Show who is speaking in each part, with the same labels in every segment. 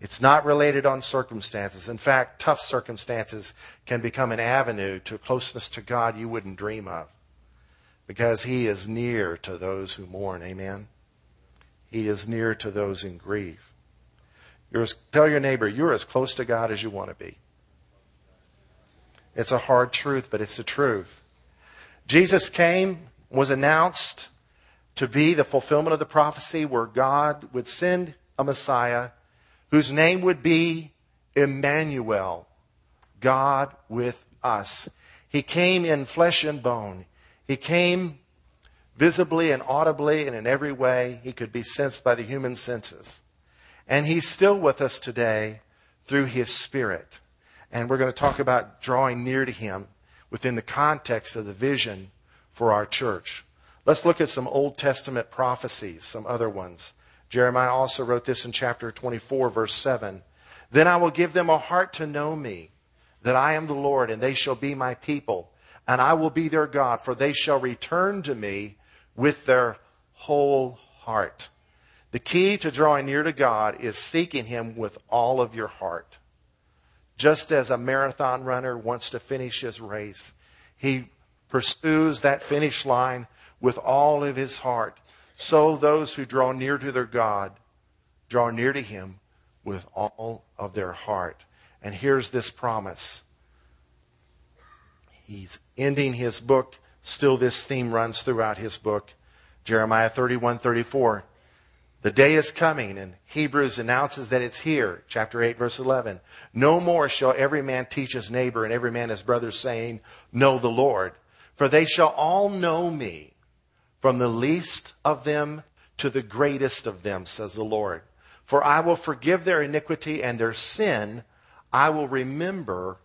Speaker 1: It's not related on circumstances. In fact, tough circumstances can become an avenue to closeness to God you wouldn't dream of. Because He is near to those who mourn. Amen. He is near to those in grief. You're tell your neighbor, you're as close to God as you want to be. It's a hard truth, but it's the truth. Jesus came, was announced to be the fulfillment of the prophecy where God would send a Messiah whose name would be Emmanuel, God with us. He came in flesh and bone. He came visibly and audibly and in every way he could be sensed by the human senses. And he's still with us today through his spirit. And we're going to talk about drawing near to him within the context of the vision for our church. Let's look at some Old Testament prophecies, some other ones. Jeremiah also wrote this in chapter 24, verse 7. Then I will give them a heart to know me, that I am the Lord, and they shall be my people, and I will be their God, for they shall return to me with their whole heart. The key to drawing near to God is seeking Him with all of your heart. Just as a marathon runner wants to finish his race, he pursues that finish line with all of his heart. So those who draw near to their God draw near to him with all of their heart. And here's this promise. He's ending his book. Still, this theme runs throughout his book. Jeremiah 31 34. The day is coming, and Hebrews announces that it's here. Chapter 8, verse 11. No more shall every man teach his neighbor and every man his brother, saying, Know the Lord. For they shall all know me, from the least of them to the greatest of them, says the Lord. For I will forgive their iniquity and their sin I will remember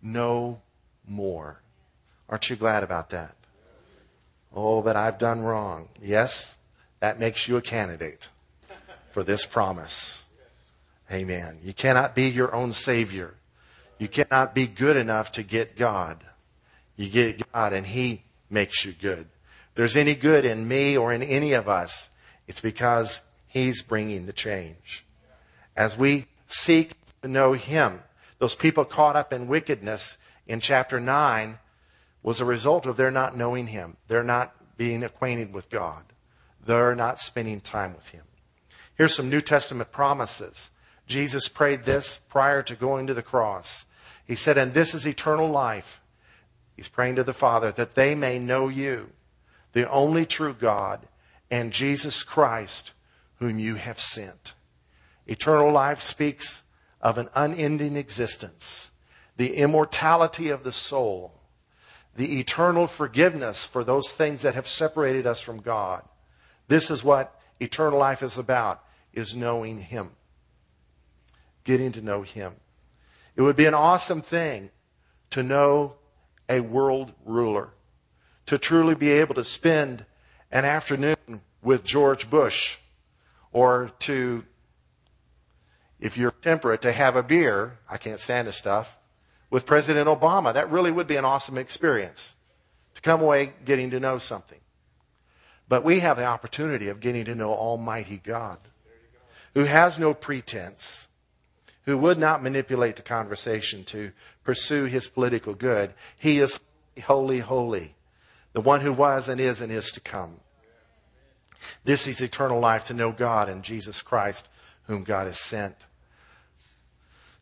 Speaker 1: no more. Aren't you glad about that? Oh, but I've done wrong. Yes, that makes you a candidate for this promise. Amen. You cannot be your own Savior. You cannot be good enough to get God. You get God and He makes you good. There's any good in me or in any of us, it's because He's bringing the change. As we seek to know Him, those people caught up in wickedness in chapter 9 was a result of their not knowing Him. They're not being acquainted with God. They're not spending time with Him. Here's some New Testament promises. Jesus prayed this prior to going to the cross. He said, And this is eternal life. He's praying to the Father that they may know you, the only true God, and Jesus Christ, whom you have sent. Eternal life speaks of an unending existence, the immortality of the soul, the eternal forgiveness for those things that have separated us from God this is what eternal life is about, is knowing Him. Getting to know Him. It would be an awesome thing to know a world ruler. To truly be able to spend an afternoon with George Bush or to, if you're temperate, to have a beer, I can't stand this stuff, with President Obama. That really would be an awesome experience. To come away getting to know something. But we have the opportunity of getting to know Almighty God, who has no pretense, who would not manipulate the conversation to pursue his political good. He is holy, holy, the one who was and is and is to come. This is eternal life to know God and Jesus Christ, whom God has sent.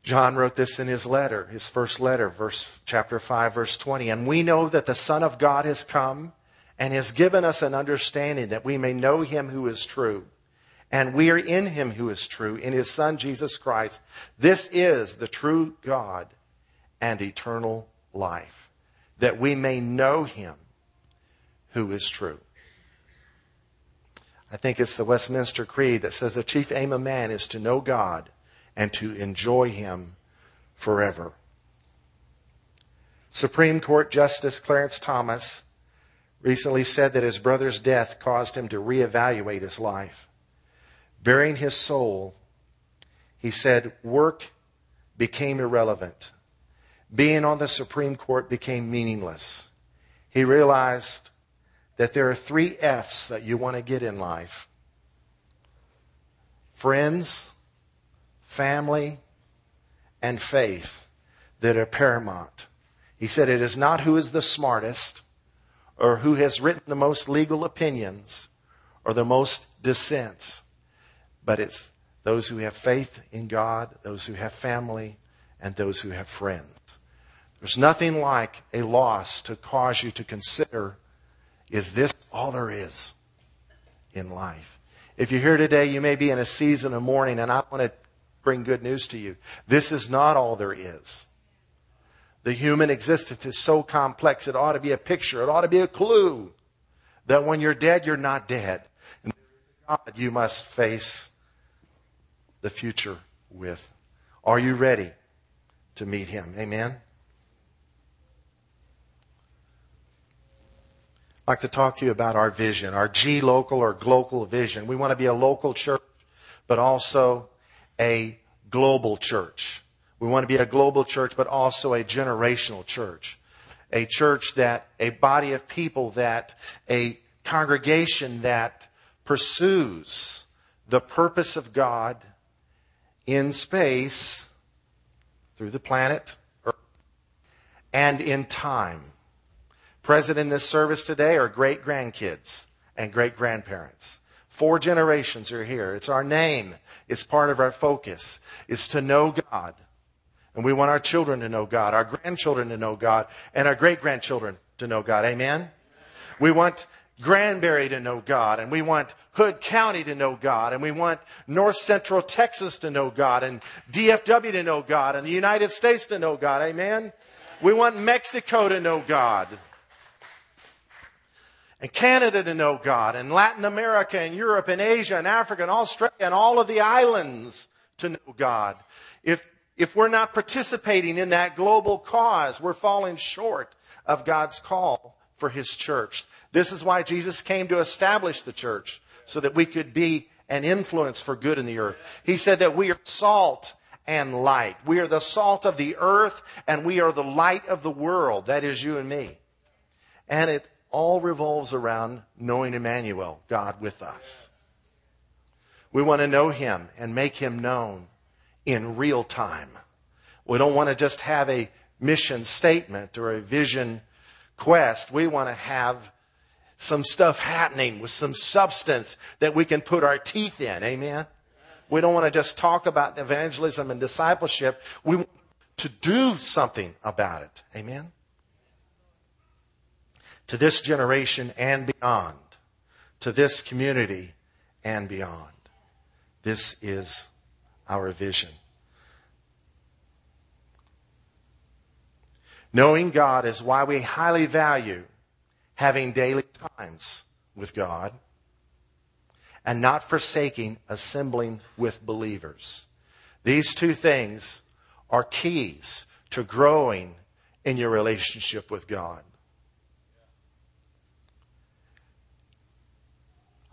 Speaker 1: John wrote this in his letter, his first letter, verse, chapter 5, verse 20. And we know that the Son of God has come and has given us an understanding that we may know him who is true. And we are in him who is true, in his Son Jesus Christ. This is the true God and eternal life, that we may know him who is true. I think it's the Westminster Creed that says the chief aim of man is to know God and to enjoy him forever. Supreme Court Justice Clarence Thomas recently said that his brother's death caused him to reevaluate his life. Burying his soul, he said, work became irrelevant. Being on the Supreme Court became meaningless. He realized that there are three F's that you want to get in life friends, family, and faith that are paramount. He said it is not who is the smartest or who has written the most legal opinions or the most dissents, but it's those who have faith in God, those who have family, and those who have friends. There's nothing like a loss to cause you to consider is this all there is in life? If you're here today, you may be in a season of mourning, and I want to bring good news to you. This is not all there is. The human existence is so complex, it ought to be a picture, it ought to be a clue that when you're dead, you're not dead. And God you must face the future with. Are you ready to meet Him? Amen? I'd like to talk to you about our vision, our G local or global vision. We want to be a local church, but also a global church. We want to be a global church, but also a generational church. A church that, a body of people that, a congregation that pursues the purpose of God in space through the planet Earth, and in time. Present in this service today are great grandkids and great grandparents. Four generations are here. It's our name. It's part of our focus. It's to know God. And we want our children to know God, our grandchildren to know God, and our great grandchildren to know God. Amen? We want Granbury to know God, and we want Hood County to know God, and we want North Central Texas to know God, and DFW to know God, and the United States to know God. Amen? We want Mexico to know God, and Canada to know God, and Latin America, and Europe, and Asia, and Africa, and Australia, and all of the islands to know God. If, if we're not participating in that global cause, we're falling short of God's call for His church. This is why Jesus came to establish the church, so that we could be an influence for good in the earth. He said that we are salt and light. We are the salt of the earth and we are the light of the world. That is you and me. And it all revolves around knowing Emmanuel, God with us. We want to know him and make him known in real time. We don't want to just have a mission statement or a vision quest. We want to have some stuff happening with some substance that we can put our teeth in. Amen. We don't want to just talk about evangelism and discipleship. We want to do something about it. Amen. To this generation and beyond. To this community and beyond. This is our vision. Knowing God is why we highly value having daily times with God, and not forsaking assembling with believers. These two things are keys to growing in your relationship with God.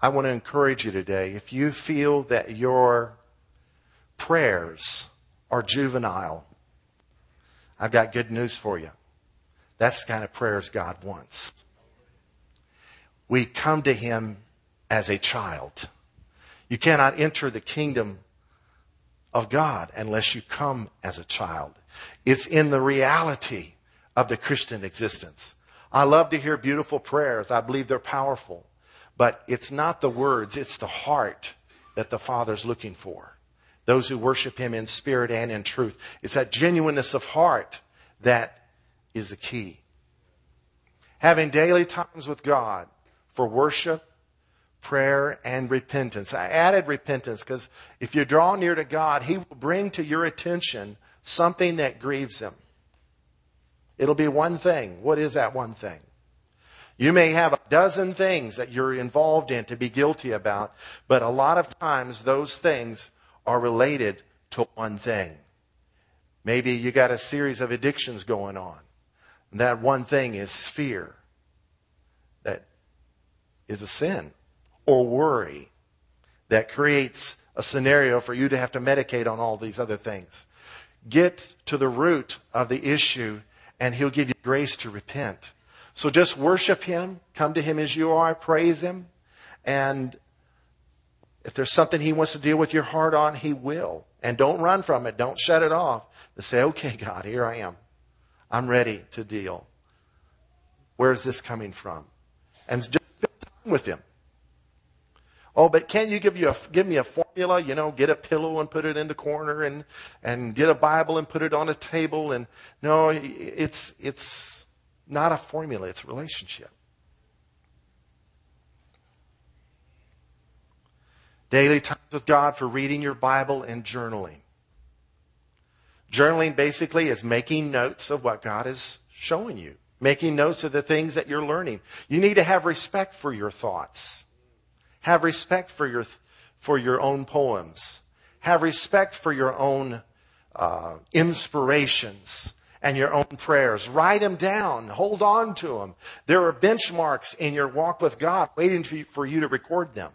Speaker 1: I want to encourage you today if you feel that your prayers are juvenile, I've got good news for you. That's the kind of prayers God wants we come to him as a child. You cannot enter the kingdom of God unless you come as a child. It's in the reality of the Christian existence. I love to hear beautiful prayers. I believe they're powerful. But it's not the words, it's the heart that the Father's looking for. Those who worship Him in spirit and in truth. It's that genuineness of heart that is the key. Having daily times with God for worship, prayer, and repentance. I added repentance because if you draw near to God, He will bring to your attention something that grieves Him. It'll be one thing. What is that one thing? You may have a dozen things that you're involved in to be guilty about, but a lot of times those things are related to one thing. Maybe you got a series of addictions going on. And that one thing is fear That is a sin or worry that creates a scenario for you to have to medicate on all these other things. Get to the root of the issue and he'll give you grace to repent. So just worship him, come to him as you are, praise him, and If there's something He wants to deal with your heart on, He will. And don't run from it. Don't shut it off. But say, okay, God, here I am. I'm ready to deal. Where's this coming from? And just spend time with Him. Oh, but can't you give you a, give me a formula? You know, get a pillow and put it in the corner and, and get a Bible and put it on a table. And no, it's, it's not a formula. It's a relationship. Daily times with God for reading your Bible and journaling. Journaling basically is making notes of what God is showing you, making notes of the things that you're learning. You need to have respect for your thoughts. Have respect for your, for your own poems. Have respect for your own uh, inspirations and your own prayers. Write them down. Hold on to them. There are benchmarks in your walk with God waiting for you, to record them.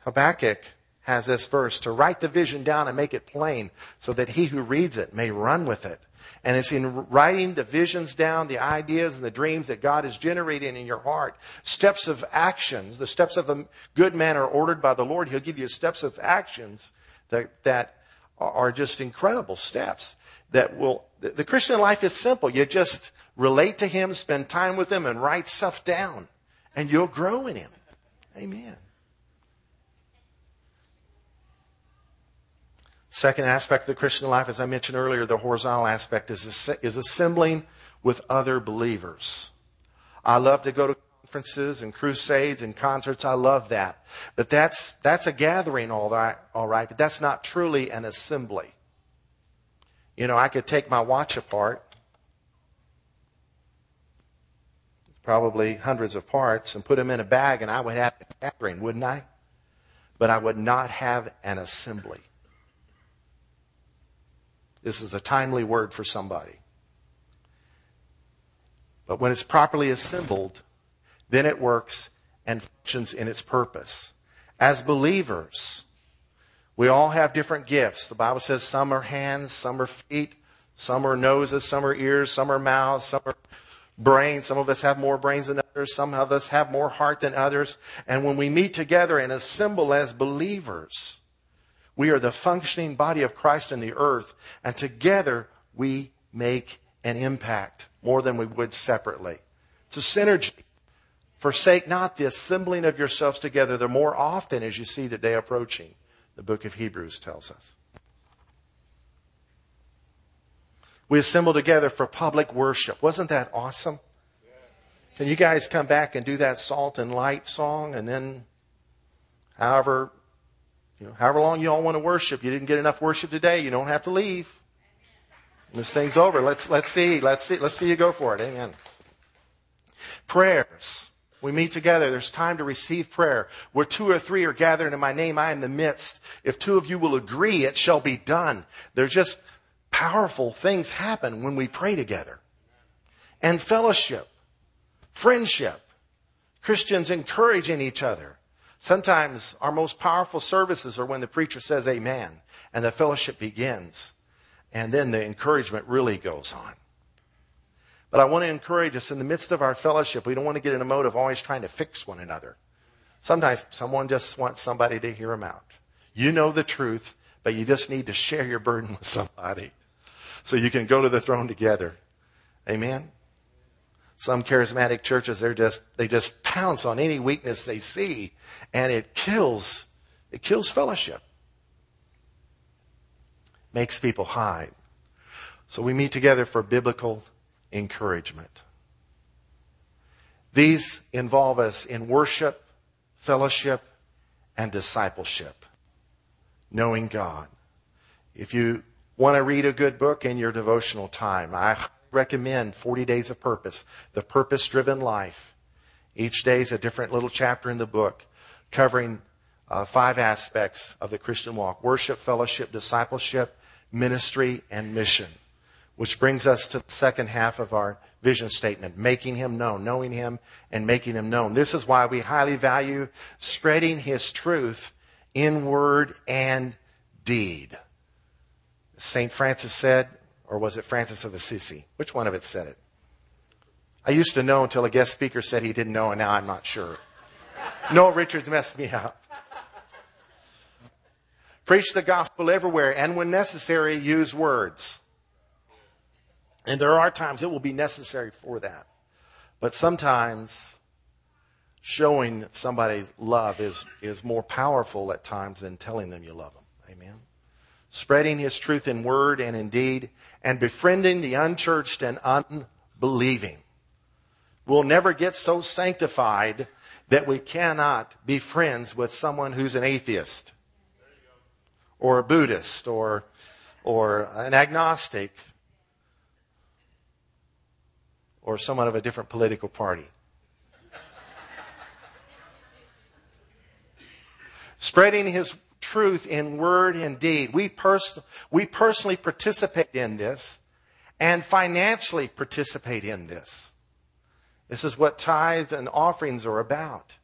Speaker 1: Habakkuk has this verse to write the vision down and make it plain so that he who reads it may run with it. And it's in writing the visions down, the ideas and the dreams that God is generating in your heart. Steps of actions, the steps of a good man are ordered by the Lord. He'll give you steps of actions that, that are just incredible steps that will, the Christian life is simple. You just relate to Him, spend time with Him, and write stuff down, and you'll grow in Him. Amen. Second aspect of the Christian life, as I mentioned earlier, the horizontal aspect is, is assembling with other believers. I love to go to conferences and crusades and concerts. I love that. But that's, that's a gathering, all right, all right, but that's not truly an assembly. You know, I could take my watch apart. It's probably hundreds of parts and put them in a bag and I would have a gathering, wouldn't I? But I would not have an assembly. This is a timely word for somebody. But when it's properly assembled, then it works and functions in its purpose. As believers, we all have different gifts. The Bible says some are hands, some are feet, some are noses, some are ears, some are mouths, some are brains. Some of us have more brains than others. Some of us have more heart than others. And when we meet together and assemble as believers, we are the functioning body of Christ in the earth, and together we make an impact more than we would separately. It's a synergy. Forsake not the assembling of yourselves together the more often as you see the day approaching, the book of Hebrews tells us. We assemble together for public worship. Wasn't that awesome? Can you guys come back and do that salt and light song and then however you know, however long you all want to worship, you didn't get enough worship today, you don't have to leave. This thing's over. Let's, let's see. Let's see. Let's see you go for it. Amen. Prayers. We meet together. There's time to receive prayer. Where two or three are gathered in my name, I am the midst. If two of you will agree, it shall be done. There's just powerful things happen when we pray together. And fellowship. Friendship. Christians encouraging each other. Sometimes our most powerful services are when the preacher says amen and the fellowship begins. And then the encouragement really goes on. But I want to encourage us in the midst of our fellowship, we don't want to get in a mode of always trying to fix one another. Sometimes someone just wants somebody to hear them out. You know the truth, but you just need to share your burden with somebody so you can go to the throne together. Amen. Some charismatic churches, they're just, they just pounce on any weakness they see and it kills, it kills fellowship. Makes people hide. So we meet together for biblical encouragement. These involve us in worship, fellowship, and discipleship. Knowing God. If you want to read a good book in your devotional time, I recommend 40 Days of Purpose, the purpose driven life. Each day is a different little chapter in the book covering uh, five aspects of the Christian walk worship, fellowship, discipleship, ministry, and mission. Which brings us to the second half of our vision statement making him known, knowing him, and making him known. This is why we highly value spreading his truth in word and deed. St. Francis said, or was it Francis of Assisi? Which one of it said it? I used to know until a guest speaker said he didn't know, and now I'm not sure. Noel Richards messed me up. Preach the gospel everywhere, and when necessary, use words. And there are times it will be necessary for that. But sometimes showing somebody love is, is more powerful at times than telling them you love them. Amen. Spreading his truth in word and in deed, and befriending the unchurched and unbelieving. We'll never get so sanctified that we cannot be friends with someone who's an atheist or a Buddhist or, or an agnostic or someone of a different political party. Spreading his truth in word and deed. We, pers- we personally participate in this and financially participate in this. This is what tithes and offerings are about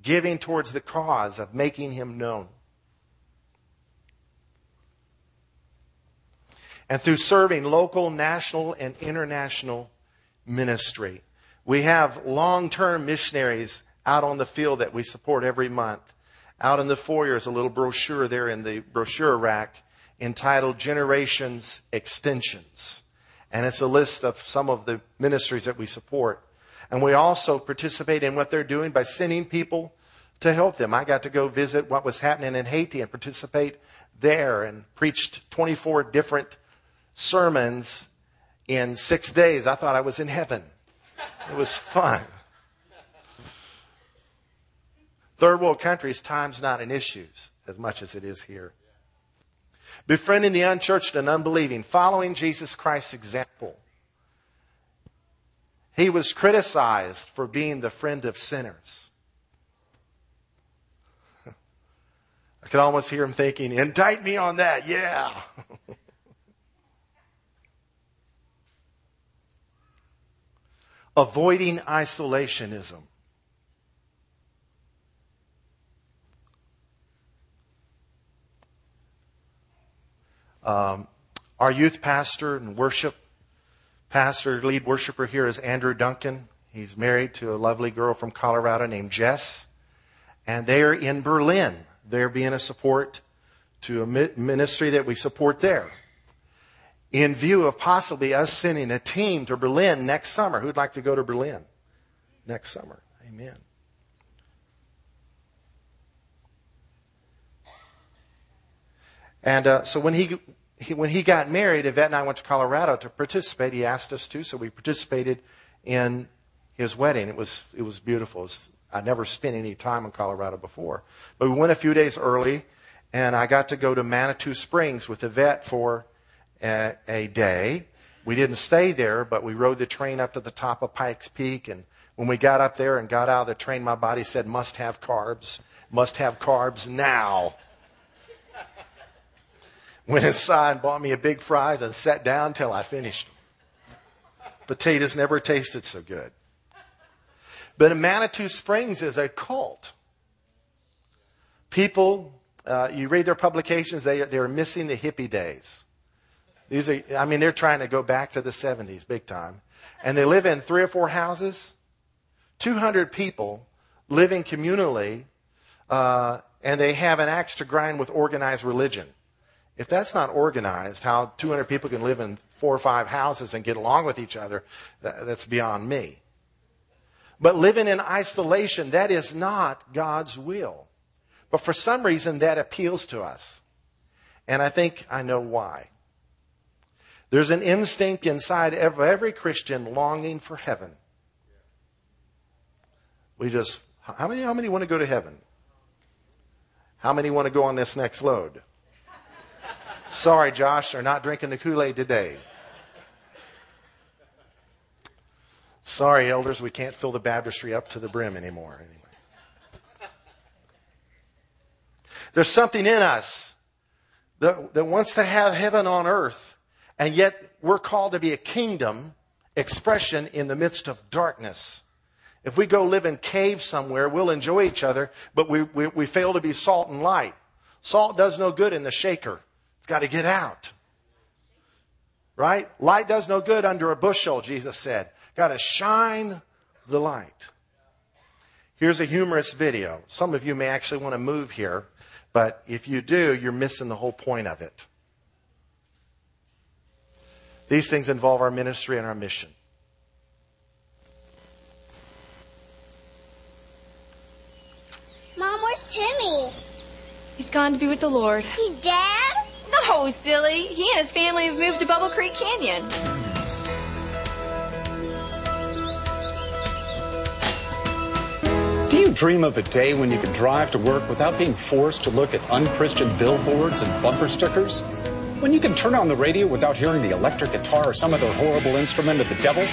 Speaker 1: giving towards the cause of making him known. And through serving local, national, and international ministry. We have long term missionaries out on the field that we support every month. Out in the foyer is a little brochure there in the brochure rack entitled Generations Extensions. And it's a list of some of the ministries that we support. And we also participate in what they're doing by sending people to help them. I got to go visit what was happening in Haiti and participate there and preached 24 different sermons in six days. I thought I was in heaven. It was fun. Third world countries, time's not an issue as much as it is here. Befriending the unchurched and unbelieving, following Jesus Christ's example. He was criticized for being the friend of sinners. I could almost hear him thinking, indict me on that, yeah. Avoiding isolationism. Um, our youth pastor and worship pastor, lead worshiper here is Andrew Duncan. He's married to a lovely girl from Colorado named Jess. And they're in Berlin. They're being a support to a ministry that we support there. In view of possibly us sending a team to Berlin next summer. Who'd like to go to Berlin next summer? Amen. And uh, so when he he, when he got married, Yvette and I went to Colorado to participate. He asked us to, so we participated in his wedding. It was it was beautiful. It was, I'd never spent any time in Colorado before, but we went a few days early, and I got to go to Manitou Springs with Yvette for a, a day. We didn't stay there, but we rode the train up to the top of Pikes Peak, and when we got up there and got out of the train, my body said, "Must have carbs. Must have carbs now." went inside and bought me a big fries and sat down till I finished. Potatoes never tasted so good. But in Manitou Springs is a cult. People, uh, you read their publications, they, they're missing the hippie days. These are, I mean, they're trying to go back to the 70s big time. And they live in three or four houses, 200 people living communally, uh, and they have an axe to grind with organized religion. If that's not organized, how 200 people can live in four or five houses and get along with each other, that's beyond me. But living in isolation, that is not God's will. But for some reason, that appeals to us. And I think I know why. There's an instinct inside of every Christian longing for heaven. We just, how many, how many want to go to heaven? How many want to go on this next load? Sorry, Josh, they're not drinking the Kool Aid today. Sorry, elders, we can't fill the baptistry up to the brim anymore. Anyway. There's something in us that, that wants to have heaven on earth, and yet we're called to be a kingdom expression in the midst of darkness. If we go live in caves somewhere, we'll enjoy each other, but we, we, we fail to be salt and light. Salt does no good in the shaker It's got to get out. Right? Light does no good under a bushel, Jesus said. Got to shine the light. Here's a humorous video. Some of you may actually want to move here, but if you do, you're missing the whole point of it. These things involve our ministry and our mission.
Speaker 2: Mom, where's Timmy?
Speaker 3: He's gone to be with the Lord.
Speaker 2: He's dead?
Speaker 3: No, silly. He and his family have moved to Bubble Creek Canyon.
Speaker 4: Do you dream of a day when you can drive to work without being forced to look at unchristian billboards and bumper stickers? When you can turn on the radio without hearing the electric guitar or some other horrible instrument of the devil?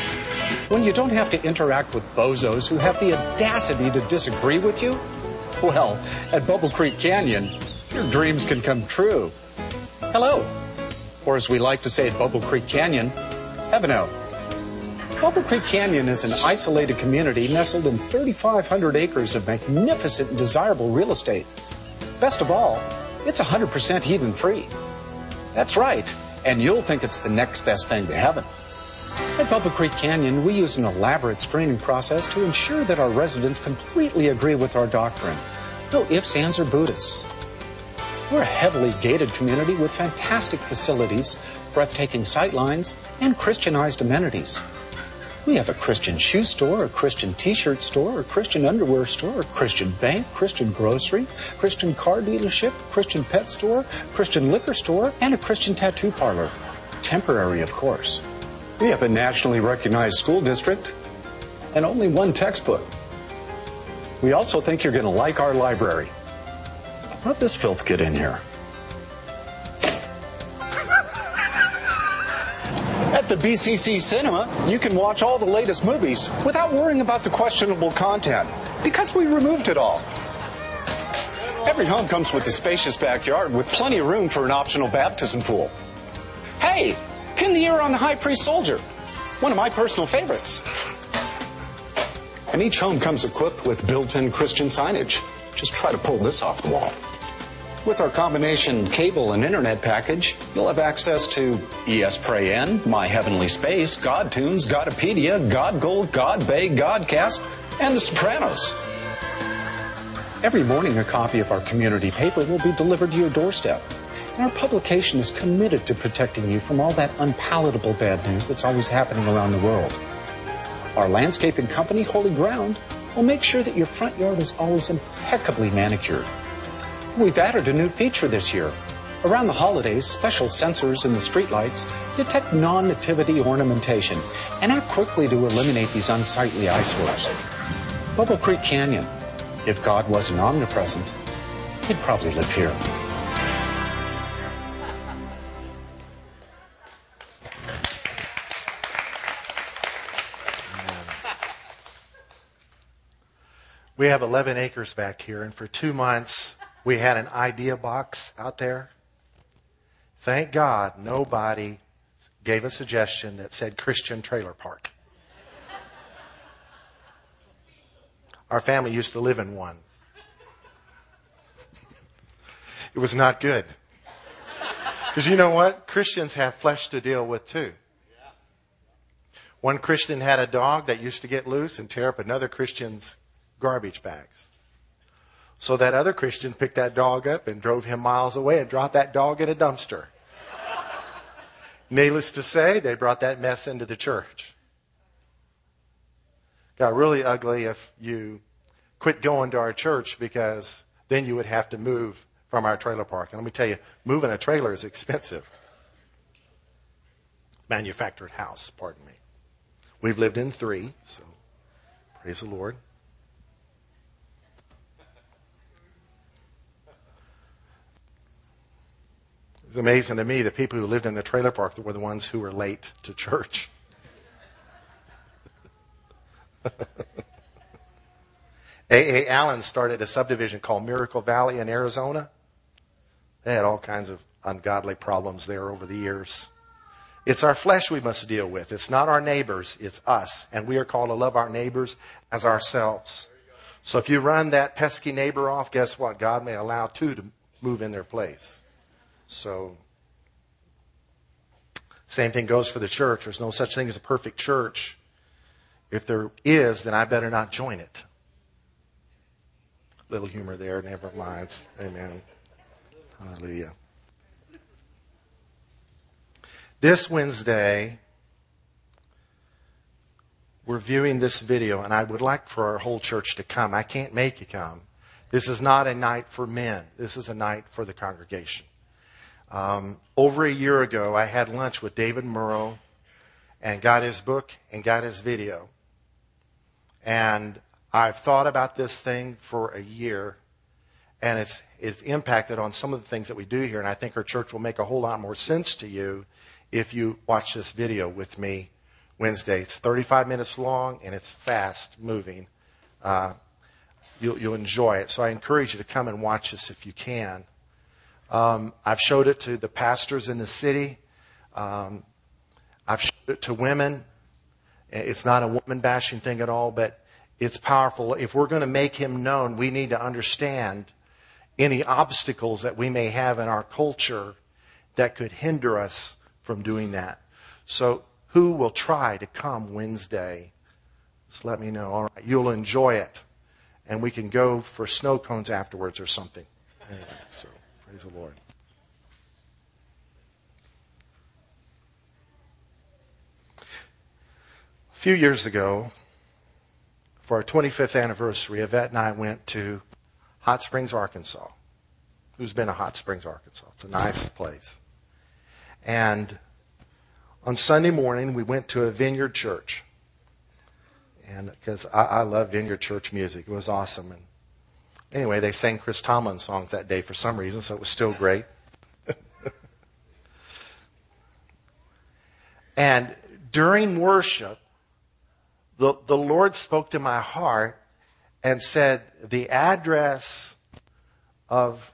Speaker 4: When you don't have to interact with bozos who have the audacity to disagree with you? Well, at Bubble Creek Canyon, your dreams can come true. Hello. Or as we like to say at Bubble Creek Canyon, Heaveno. Bubble Creek Canyon is an isolated community nestled in 3,500 acres of magnificent and desirable real estate. Best of all, it's 100% heathen free. That's right, and you'll think it's the next best thing to heaven. At Bubble Creek Canyon, we use an elaborate screening process to ensure that our residents completely agree with our doctrine. No ifs, ands, or Buddhists. We're a heavily gated community with fantastic facilities, breathtaking sightlines, and Christianized amenities. We have a Christian shoe store, a Christian t-shirt store, a Christian underwear store, a Christian bank, Christian grocery, Christian car dealership, Christian pet store, Christian liquor store, and a Christian tattoo parlor. Temporary, of course.
Speaker 5: We have a nationally recognized school district and only one textbook. We also think you're going to like our library. How'd this filth get in here? At the BCC Cinema, you can watch all the latest movies without worrying about the questionable content because we removed it all. Every home comes with a spacious backyard with plenty of room for an optional baptism pool. Hey, pin the ear on the high priest soldier, one of my personal favorites. And each home comes equipped with built in Christian signage. Just try to pull this off the wall. With our combination cable and internet package, you'll have access to ESPN, My Heavenly Space, God Tunes, Godopedia, God Gold, God Bay, Godcast, and The Sopranos.
Speaker 4: Every morning, a copy of our community paper will be delivered to your doorstep. And our publication is committed to protecting you from all that unpalatable bad news that's always happening around the world. Our landscaping company, Holy Ground, will make sure that your front yard is always impeccably manicured. We've added a new feature this year. Around the holidays, special sensors in the streetlights detect non-nativity ornamentation and act quickly to eliminate these unsightly eyesores. Bubble Creek Canyon. If God wasn't omnipresent, he'd probably live here.
Speaker 1: We have 11 acres back here, and for two months we had an idea box out there. Thank God nobody gave a suggestion that said Christian trailer park. Our family used to live in one. It was not good. Because you know what? Christians have flesh to deal with too. One Christian had a dog that used to get loose and tear up another Christian's garbage bags. So that other Christian picked that dog up and drove him miles away and dropped that dog in a dumpster. Needless to say, they brought that mess into the church. Got really ugly if you quit going to our church because then you would have to move from our trailer park. And let me tell you, moving a trailer is expensive. Manufactured house, pardon me. We've lived in three, so praise the Lord. It's amazing to me the people who lived in the trailer park were the ones who were late to church. A.A. Allen started a subdivision called Miracle Valley in Arizona. They had all kinds of ungodly problems there over the years. It's our flesh we must deal with. It's not our neighbors, it's us. And we are called to love our neighbors as ourselves. So if you run that pesky neighbor off, guess what? God may allow two to move in their place. So, same thing goes for the church. There's no such thing as a perfect church. If there is, then I better not join it. Little humor there, never mind. Amen. Hallelujah. This Wednesday, we're viewing this video, and I would like for our whole church to come. I can't make you come. This is not a night for men. This is a night for the congregation. Um, over a year ago, I had lunch with David Murrow and got his book and got his video. And I've thought about this thing for a year, and it's, it's impacted on some of the things that we do here. And I think our church will make a whole lot more sense to you if you watch this video with me Wednesday. It's 35 minutes long and it's fast moving. Uh, you'll, you'll, enjoy it. So I encourage you to come and watch this if you can. Um, I've showed it to the pastors in the city. Um, I've showed it to women. It's not a woman bashing thing at all, but it's powerful. If we're going to make him known, we need to understand any obstacles that we may have in our culture that could hinder us from doing that. So, who will try to come Wednesday? Just let me know. All right, you'll enjoy it. And we can go for snow cones afterwards or something. Anyway, so praise the Lord. A few years ago, for our 25th anniversary, Yvette and I went to Hot Springs, Arkansas. Who's been to Hot Springs, Arkansas? It's a nice place. And on Sunday morning, we went to a vineyard church. And because I, I love vineyard church music, it was awesome. And anyway, they sang Chris Tomlin songs that day for some reason, so it was still great. and during worship, the, the Lord spoke to my heart and said, The address of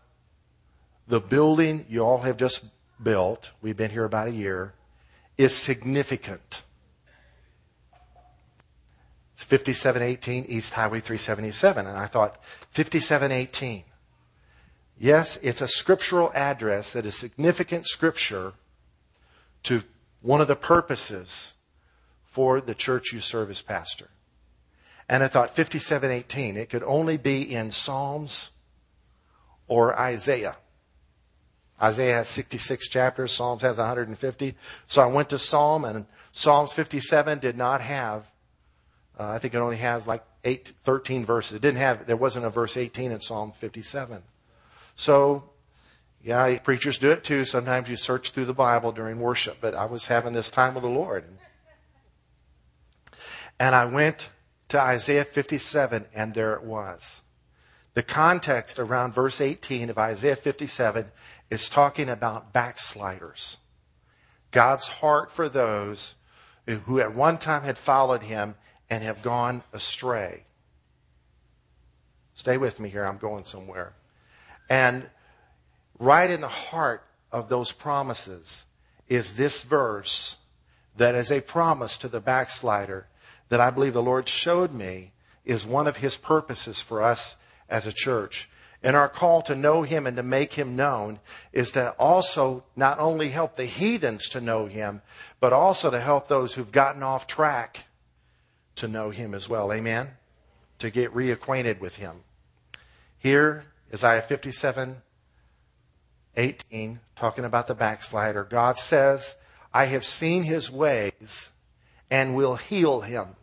Speaker 1: the building you all have just built, we've been here about a year, is significant. It's 5718 East Highway 377. And I thought, 5718. Yes, it's a scriptural address that is significant scripture to one of the purposes for the church you serve as pastor. And I thought 5718, it could only be in Psalms or Isaiah. Isaiah has 66 chapters, Psalms has 150. So I went to Psalm, and Psalms 57 did not have, uh, I think it only has like eight, 13 verses. It didn't have, there wasn't a verse 18 in Psalm 57. So, yeah, preachers do it too. Sometimes you search through the Bible during worship, but I was having this time with the Lord. And and I went to Isaiah 57, and there it was. The context around verse 18 of Isaiah 57 is talking about backsliders. God's heart for those who at one time had followed him and have gone astray. Stay with me here, I'm going somewhere. And right in the heart of those promises is this verse that is a promise to the backslider that I believe the Lord showed me is one of His purposes for us as a church. And our call to know Him and to make Him known is to also not only help the heathens to know Him, but also to help those who've gotten off track to know Him as well. Amen? To get reacquainted with Him. Here, Isaiah 57, 18, talking about the backslider, God says, I have seen his ways and will heal him.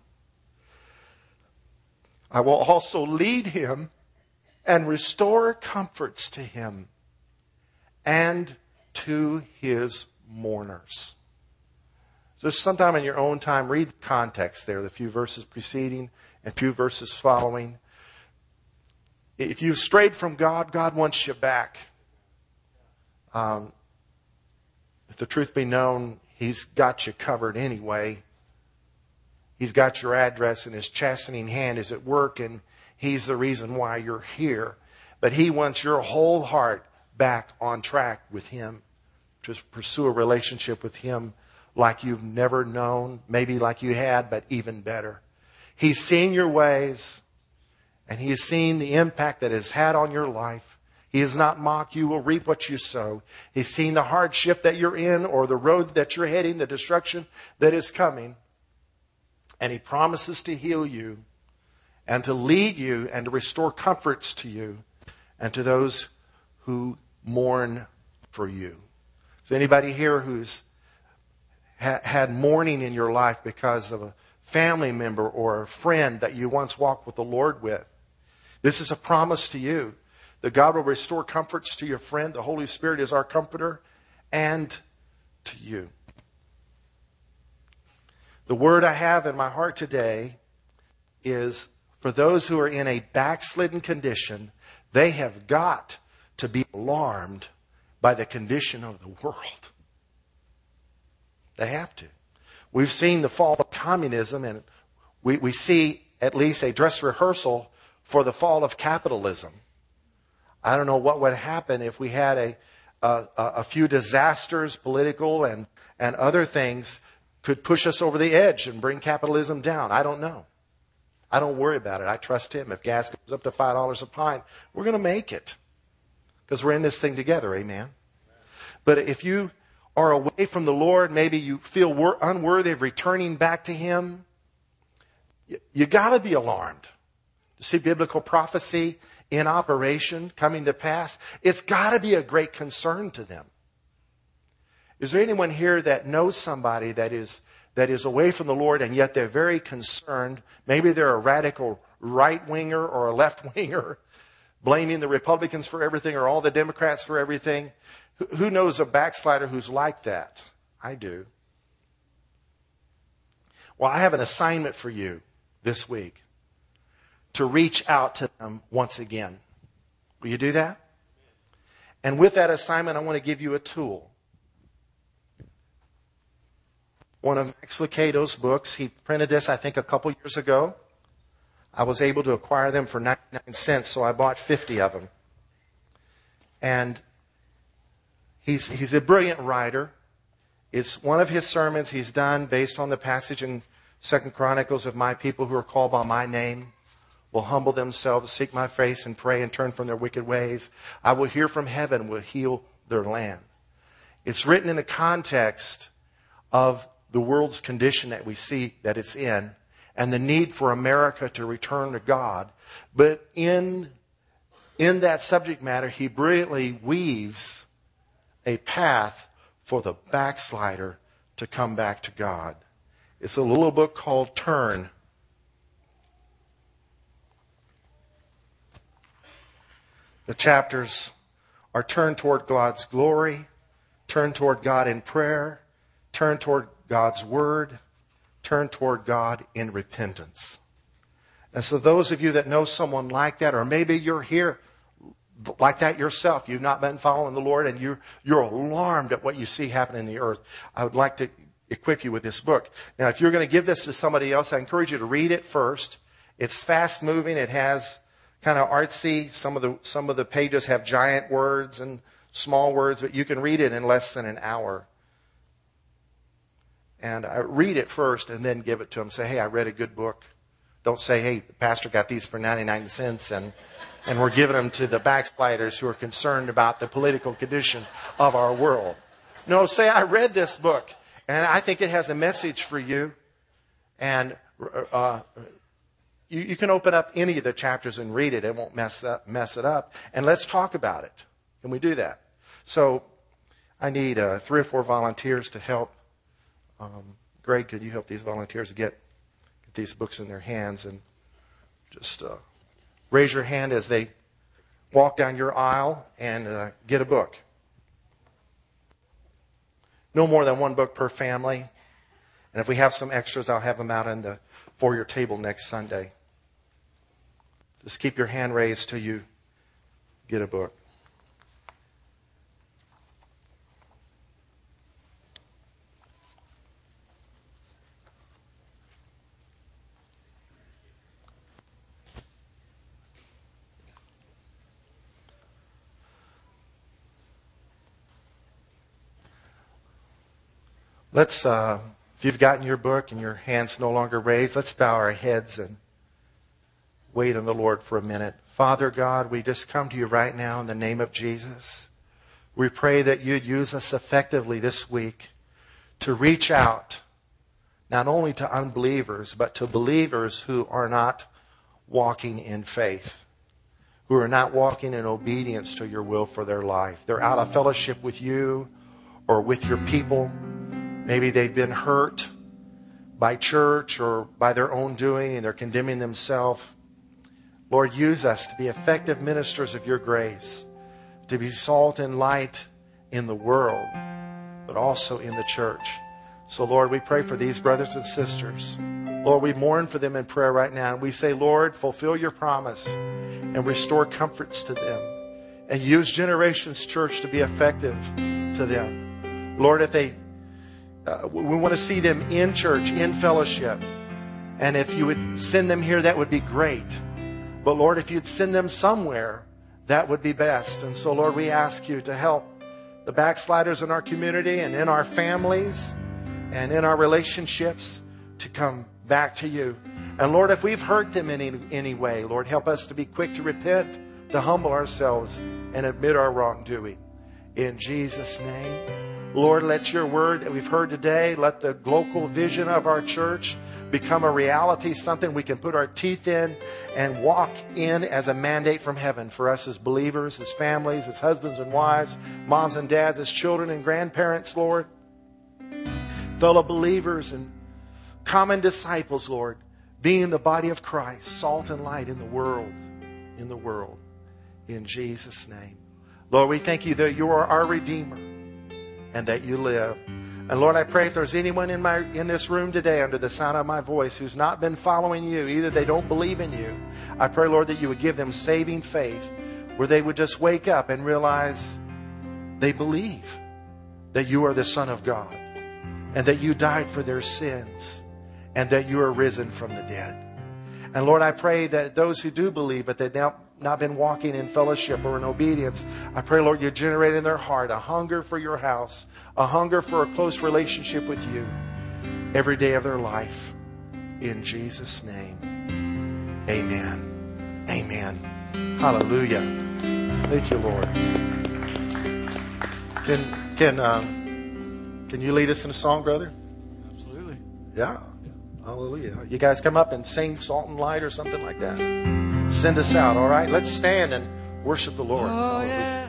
Speaker 1: I will also lead him and restore comforts to him and to his mourners. So, sometime in your own time, read the context there, the few verses preceding and few verses following. If you've strayed from God, God wants you back. Um, if the truth be known, He's got you covered anyway. He's got your address and his chastening hand is at work and he's the reason why you're here. But he wants your whole heart back on track with him. Just pursue a relationship with him like you've never known, maybe like you had, but even better. He's seen your ways and he has seen the impact that has had on your life. He has not mocked. You will reap what you sow. He's seen the hardship that you're in or the road that you're heading, the destruction that is coming. And He promises to heal you and to lead you and to restore comforts to you and to those who mourn for you. Is anybody here who's ha- had mourning in your life because of a family member or a friend that you once walked with the Lord with? This is a promise to you that God will restore comforts to your friend. The Holy Spirit is our comforter and to you. The word I have in my heart today is for those who are in a backslidden condition, they have got to be alarmed by the condition of the world. They have to. We've seen the fall of communism, and we, we see at least a dress rehearsal for the fall of capitalism. I don't know what would happen if we had a, a, a few disasters, political and, and other things, could push us over the edge and bring capitalism down. I don't know. I don't worry about it. I trust him. If gas goes up to $5 a pint, we're going to make it because we're in this thing together. Amen. But if you are away from the Lord, maybe you feel unworthy of returning back to him, you, you got to be alarmed to see biblical prophecy in operation coming to pass. It's got to be a great concern to them. Is there anyone here that knows somebody that is that is away from the Lord and yet they're very concerned. Maybe they're a radical right winger or a left winger, blaming the Republicans for everything or all the Democrats for everything. Who knows a backslider who's like that? I do. Well, I have an assignment for you this week to reach out to them once again. Will you do that? And with that assignment, I want to give you a tool one of Max Lucado's books. He printed this, I think, a couple years ago. I was able to acquire them for 99 cents, so I bought 50 of them. And he's, he's a brilliant writer. It's one of his sermons he's done based on the passage in Second Chronicles of my people who are called by my name will humble themselves, seek my face, and pray and turn from their wicked ways. I will hear from heaven, will heal their land. It's written in the context of the world's condition that we see that it's in and the need for America to return to God. But in, in that subject matter, he brilliantly weaves a path for the backslider to come back to God. It's a little book called Turn. The chapters are turned toward God's glory, turn toward God in prayer, turn toward God's Word, turn toward God in repentance. And so, those of you that know someone like that, or maybe you're here like that yourself, you've not been following the Lord, and you're, you're alarmed at what you see happening in the earth, I would like to equip you with this book. Now, if you're going to give this to somebody else, I encourage you to read it first. It's fast moving. It has kind of artsy. Some of the, some of the pages have giant words and small words, but you can read it in less than an hour and I read it first and then give it to them. Say, hey, I read a good book. Don't say, hey, the pastor got these for 99 cents and, and we're giving them to the backsliders who are concerned about the political condition of our world. No, say, I read this book and I think it has a message for you. And uh, you, you, can open up any of the chapters and read it. It won't mess, up, mess it up. And let's talk about it. Can we do that? So I need uh, three or four volunteers to help um, Greg, could you help these volunteers get, get these books in their hands and just uh, raise your hand as they walk down your aisle and uh, get a book. No more than one book per family. And if we have some extras, I'll have them out on the foyer table next Sunday. Just keep your hand raised till you get a book. Let's, uh, if you've gotten your book and your hands no longer raised, let's bow our heads and wait on the Lord for a minute. Father God, we just come to you right now in the name of Jesus. We pray that you'd use us effectively this week to reach out not only to unbelievers, but to believers who are not walking in faith, who are not walking in obedience to your will for their life. They're out of fellowship with you or with your people. Maybe they've been hurt by church or by their own doing and they're condemning themselves. Lord, use us to be effective ministers of your grace, to be salt and light in the world, but also in the church. So, Lord, we pray for these brothers and sisters. Lord, we mourn for them in prayer right now. And we say, Lord, fulfill your promise and restore comforts to them. And use Generations Church to be effective to them. Lord, if they, uh, we want to see them in church, in fellowship. And if you would send them here, that would be great. But Lord, if you'd send them somewhere, that would be best. And so, Lord, we ask you to help the backsliders in our community and in our families and in our relationships to come back to you. And Lord, if we've hurt them in any, any way, Lord, help us to be quick to repent, to humble ourselves, and admit our wrongdoing. In Jesus' name. Lord, let your word that we've heard today, let the global vision of our church become a reality, something we can put our teeth in and walk in as a mandate from heaven for us as believers, as families, as husbands and wives, moms and dads, as children and grandparents, Lord, fellow believers and common disciples, Lord, being the body of Christ, salt and light in the world, in the world, in Jesus' name. Lord, we thank you that you are our Redeemer and that you live. And Lord, I pray if there's anyone in my in this room today under the sound of my voice who's not been following you, either they don't believe in you, I pray, Lord, that you would give them saving faith where they would just wake up and realize they believe that you are the Son of God and that you died for their sins and that you are risen from the dead. And Lord, I pray that those who do believe, but they've now not been walking in fellowship or in obedience, I pray, Lord, you generate in their heart a hunger for your house, a hunger for a close relationship with you every day of their life. In Jesus' name, amen. Amen. Hallelujah. Thank you, Lord. Can, can, um, can you lead us in a song, brother?
Speaker 2: Absolutely.
Speaker 1: Yeah. Hallelujah. You guys come up and sing Salt and Light or something like that. Send us out, all right? Let's stand and worship the Lord.
Speaker 2: Oh, yeah.